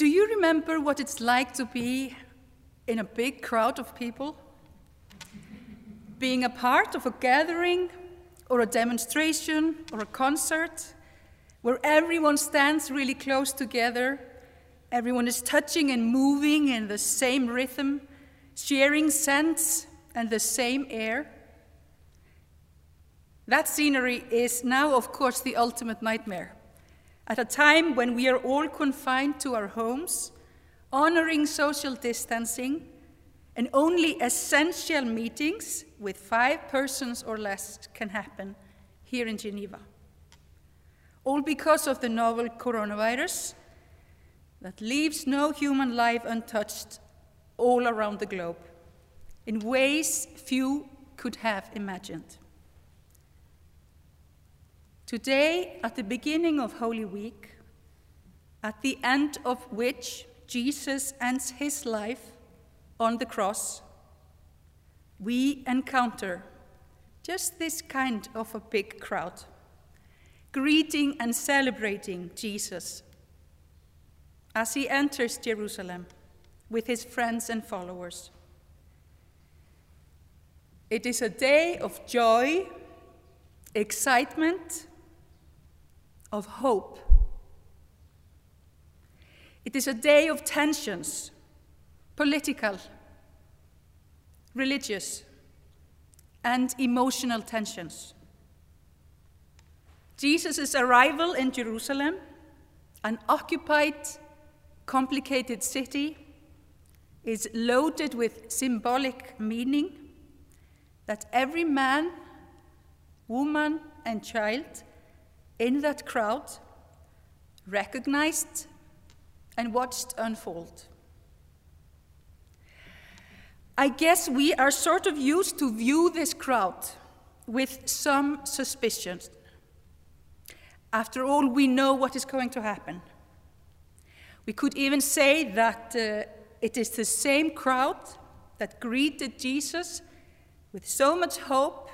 Do you remember what it's like to be in a big crowd of people? Being a part of a gathering or a demonstration or a concert where everyone stands really close together, everyone is touching and moving in the same rhythm, sharing scents and the same air. That scenery is now, of course, the ultimate nightmare. At a time when we are all confined to our homes, honoring social distancing, and only essential meetings with five persons or less can happen here in Geneva. All because of the novel coronavirus that leaves no human life untouched all around the globe in ways few could have imagined. Today, at the beginning of Holy Week, at the end of which Jesus ends his life on the cross, we encounter just this kind of a big crowd, greeting and celebrating Jesus as he enters Jerusalem with his friends and followers. It is a day of joy, excitement, of hope. It is a day of tensions, political, religious, and emotional tensions. Jesus' arrival in Jerusalem, an occupied, complicated city, is loaded with symbolic meaning that every man, woman, and child in that crowd recognized and watched unfold. I guess we are sort of used to view this crowd with some suspicion. After all, we know what is going to happen. We could even say that uh, it is the same crowd that greeted Jesus with so much hope,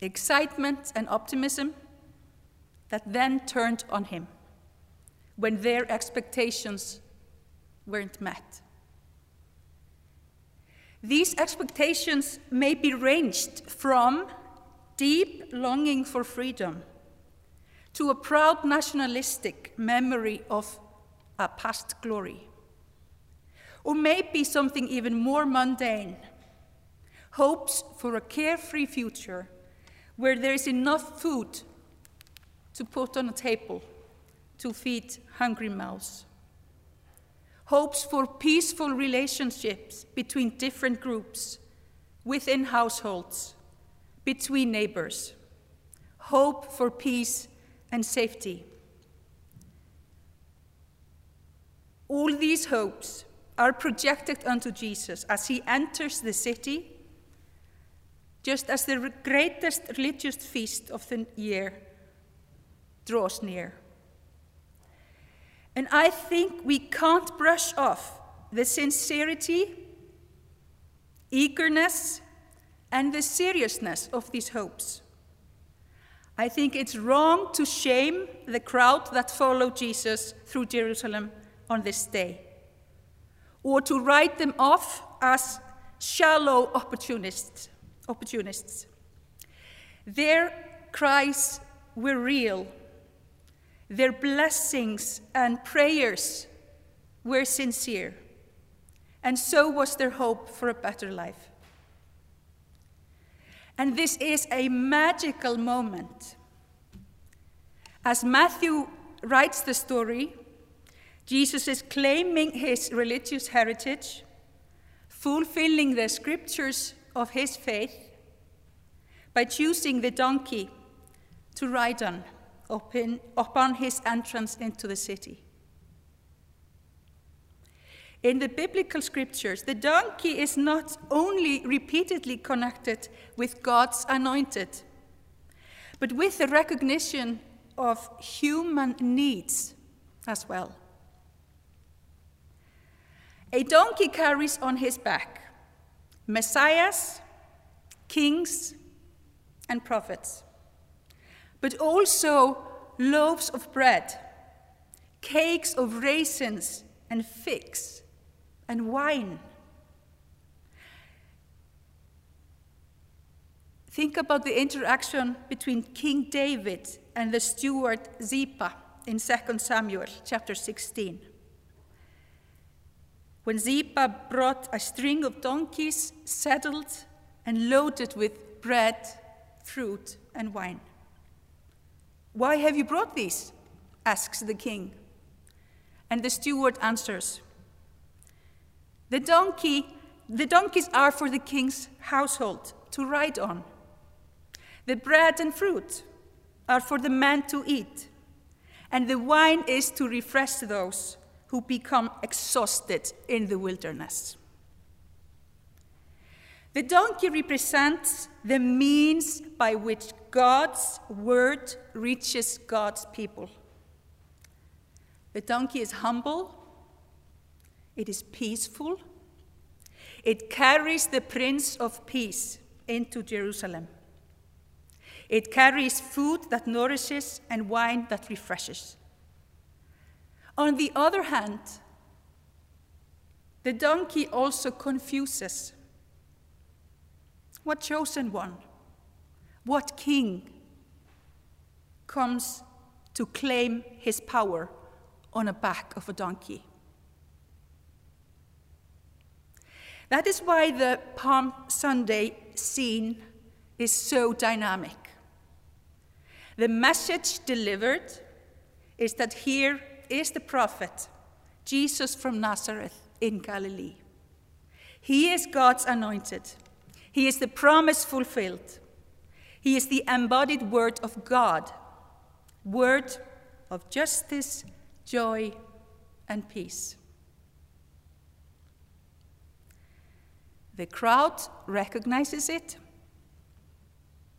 excitement, and optimism that then turned on him when their expectations weren't met. These expectations may be ranged from deep longing for freedom to a proud nationalistic memory of a past glory, or maybe something even more mundane hopes for a carefree future where there is enough food to put on a table to feed hungry mouths. Hopes for peaceful relationships between different groups, within households, between neighbors. Hope for peace and safety. All these hopes are projected unto Jesus as he enters the city, just as the greatest religious feast of the year draws near. And I think we can't brush off the sincerity, eagerness, and the seriousness of these hopes. I think it's wrong to shame the crowd that followed Jesus through Jerusalem on this day, or to write them off as shallow opportunists. opportunists. Their cries were real their blessings and prayers were sincere, and so was their hope for a better life. And this is a magical moment. As Matthew writes the story, Jesus is claiming his religious heritage, fulfilling the scriptures of his faith by choosing the donkey to ride on upon, upon his entrance into the city. In the biblical scriptures, the donkey is not only repeatedly connected with God's anointed, but with the recognition of human needs as well. A donkey carries on his back messiahs, kings, and prophets but also loaves of bread, cakes of raisins and figs and wine. Think about the interaction between King David and the steward Ziba in 2 Samuel chapter 16. When Ziba brought a string of donkeys saddled and loaded with bread, fruit, and wine. Why have you brought these? asks the king. And the steward answers, The donkey, the donkeys are for the king's household to ride on. The bread and fruit are for the men to eat, and the wine is to refresh those who become exhausted in the wilderness. The donkey represents the means by which God's word reaches God's people. The donkey is humble, it is peaceful, it carries the Prince of Peace into Jerusalem. It carries food that nourishes and wine that refreshes. On the other hand, the donkey also confuses. What chosen one, what king comes to claim his power on the back of a donkey? That is why the Palm Sunday scene is so dynamic. The message delivered is that here is the prophet, Jesus from Nazareth in Galilee. He is God's anointed. He is the promise fulfilled. He is the embodied word of God, word of justice, joy, and peace. The crowd recognizes it,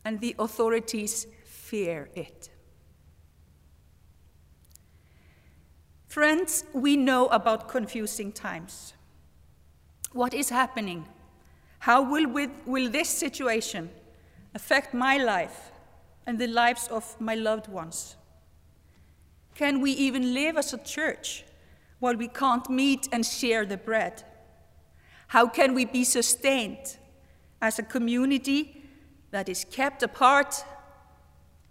and the authorities fear it. Friends, we know about confusing times. What is happening? How will, with, will this situation affect my life and the lives of my loved ones? Can we even live as a church while we can't meet and share the bread? How can we be sustained as a community that is kept apart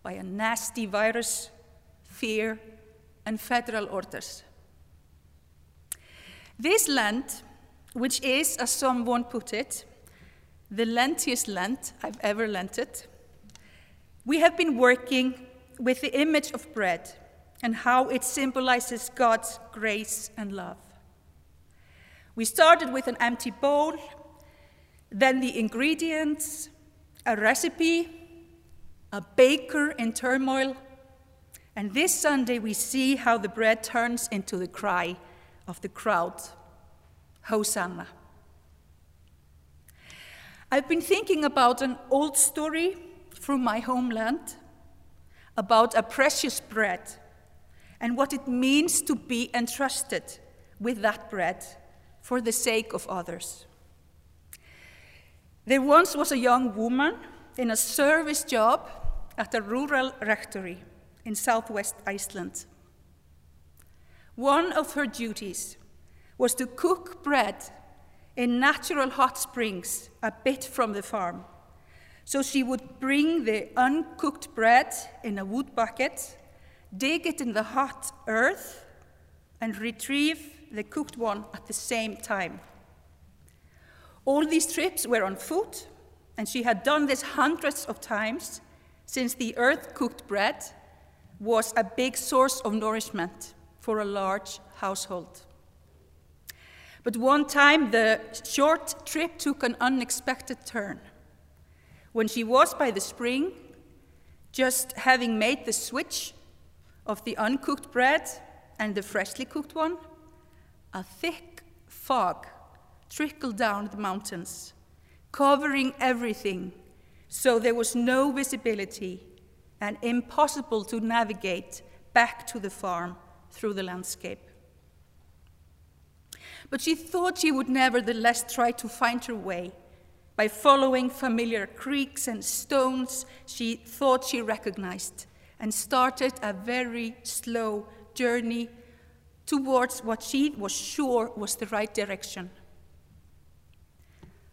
by a nasty virus, fear, and federal orders. This Lent, which is, as someone put it, the lentiest Lent I've ever lented, we have been working with the image of bread and how it symbolizes God's grace and love. We started with an empty bowl, then the ingredients, a recipe, a baker in turmoil. And this Sunday, we see how the bread turns into the cry of the crowd Hosanna. I've been thinking about an old story from my homeland about a precious bread and what it means to be entrusted with that bread for the sake of others. There once was a young woman in a service job at a rural rectory in southwest Iceland. One of her duties was to cook bread in natural hot springs a bit from the farm. So she would bring the uncooked bread in a wood bucket, dig it in the hot earth, and retrieve the cooked one at the same time. All these trips were on foot, and she had done this hundreds of times since the earth cooked bread was a big source of nourishment for a large household. But one time the short trip took an unexpected turn. When she was by the spring, just having made the switch of the uncooked bread and the freshly cooked one, a thick fog trickled down the mountains, covering everything so there was no visibility and impossible to navigate back to the farm through the landscape. But she thought she would nevertheless try to find her way. By following familiar creeks and stones she thought she recognized, and started a very slow journey towards what she was sure was the right direction.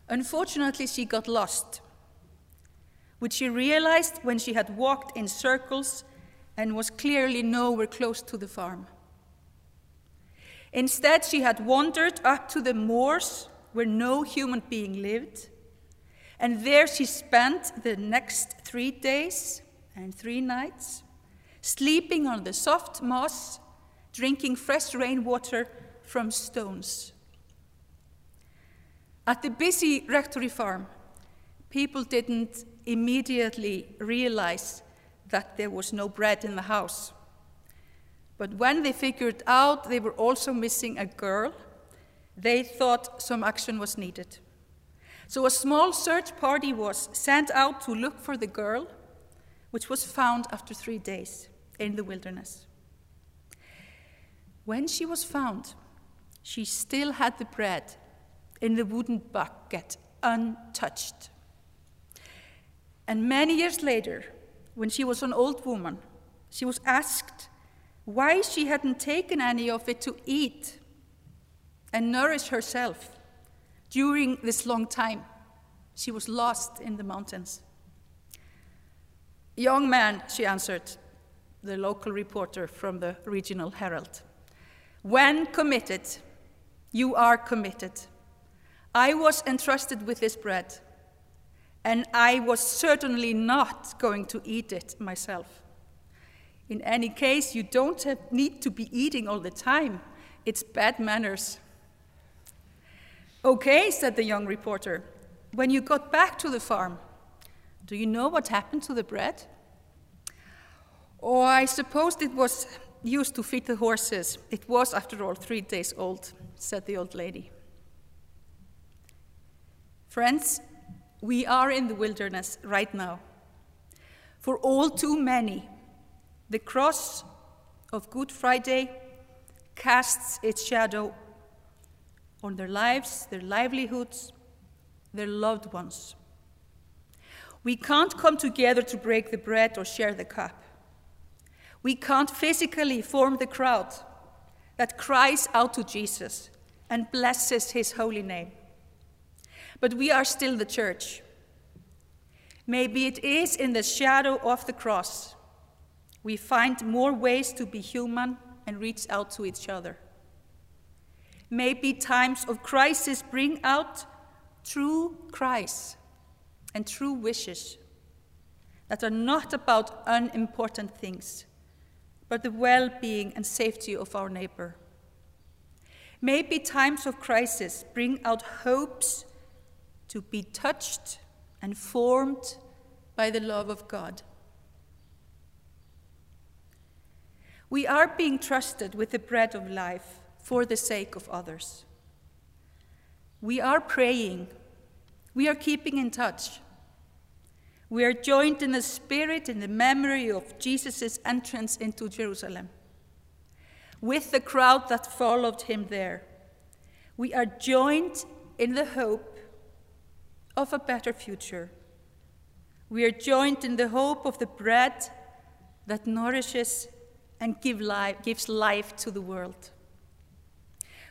Unfortunately, she got lost, which she realized when she had walked in circles and was clearly nowhere close to the farm. Instead, she had wandered up to the moors where no human being lived, and there she spent the next three days and three nights, sleeping on the soft moss, drinking fresh rainwater from stones. At the busy rectory farm, people didn't immediately realize that there was no bread in the house. But when they figured out they were also missing a girl, they thought some action was needed. So a small search party was sent out to look for the girl, which was found after three days in the wilderness. When she was found, she still had the bread in the wooden bucket untouched. And many years later, when she was an old woman, she was asked why she hadn't taken any of it to eat and nourish herself during this long time. She was lost in the mountains. Young man, she answered, the local reporter from the Regional Herald. When committed, you are committed. I was entrusted with this bread, and I was certainly not going to eat it myself. In any case, you don't have, need to be eating all the time. It's bad manners. Okay, said the young reporter. When you got back to the farm, do you know what happened to the bread? Oh, I supposed it was used to feed the horses. It was, after all, three days old, said the old lady. Friends, we are in the wilderness right now. For all too many, the cross of Good Friday casts its shadow on their lives, their livelihoods, their loved ones. We can't come together to break the bread or share the cup. We can't physically form the crowd that cries out to Jesus and blesses his holy name. But we are still the church. Maybe it is in the shadow of the cross we find more ways to be human and reach out to each other. Maybe times of crisis bring out true cries and true wishes that are not about unimportant things, but the well being and safety of our neighbor. Maybe times of crisis bring out hopes to be touched and formed by the love of God. We are being trusted with the bread of life for the sake of others. We are praying. We are keeping in touch. We are joined in the spirit in the memory of Jesus' entrance into Jerusalem. With the crowd that followed him there, we are joined in the hope of a better future. We are joined in the hope of the bread that nourishes and give life, gives life to the world.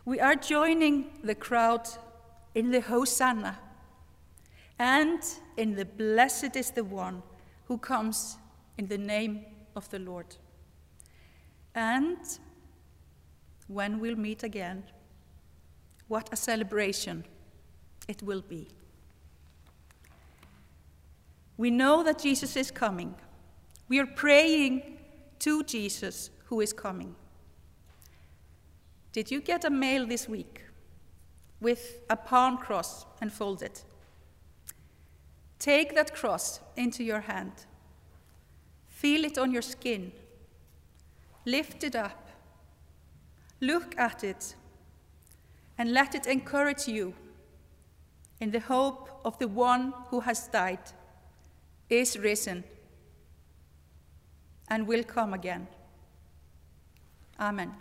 We are joining the crowd in the Hosanna and in the Blessed is the one who comes in the name of the Lord. And when we'll meet again, what a celebration it will be. We know that Jesus is coming. We are praying to Jesus who is coming. Did you get a mail this week with a palm cross and fold it? Take that cross into your hand. Feel it on your skin. Lift it up. Look at it and let it encourage you in the hope of the one who has died, is risen, and will come again. Amen.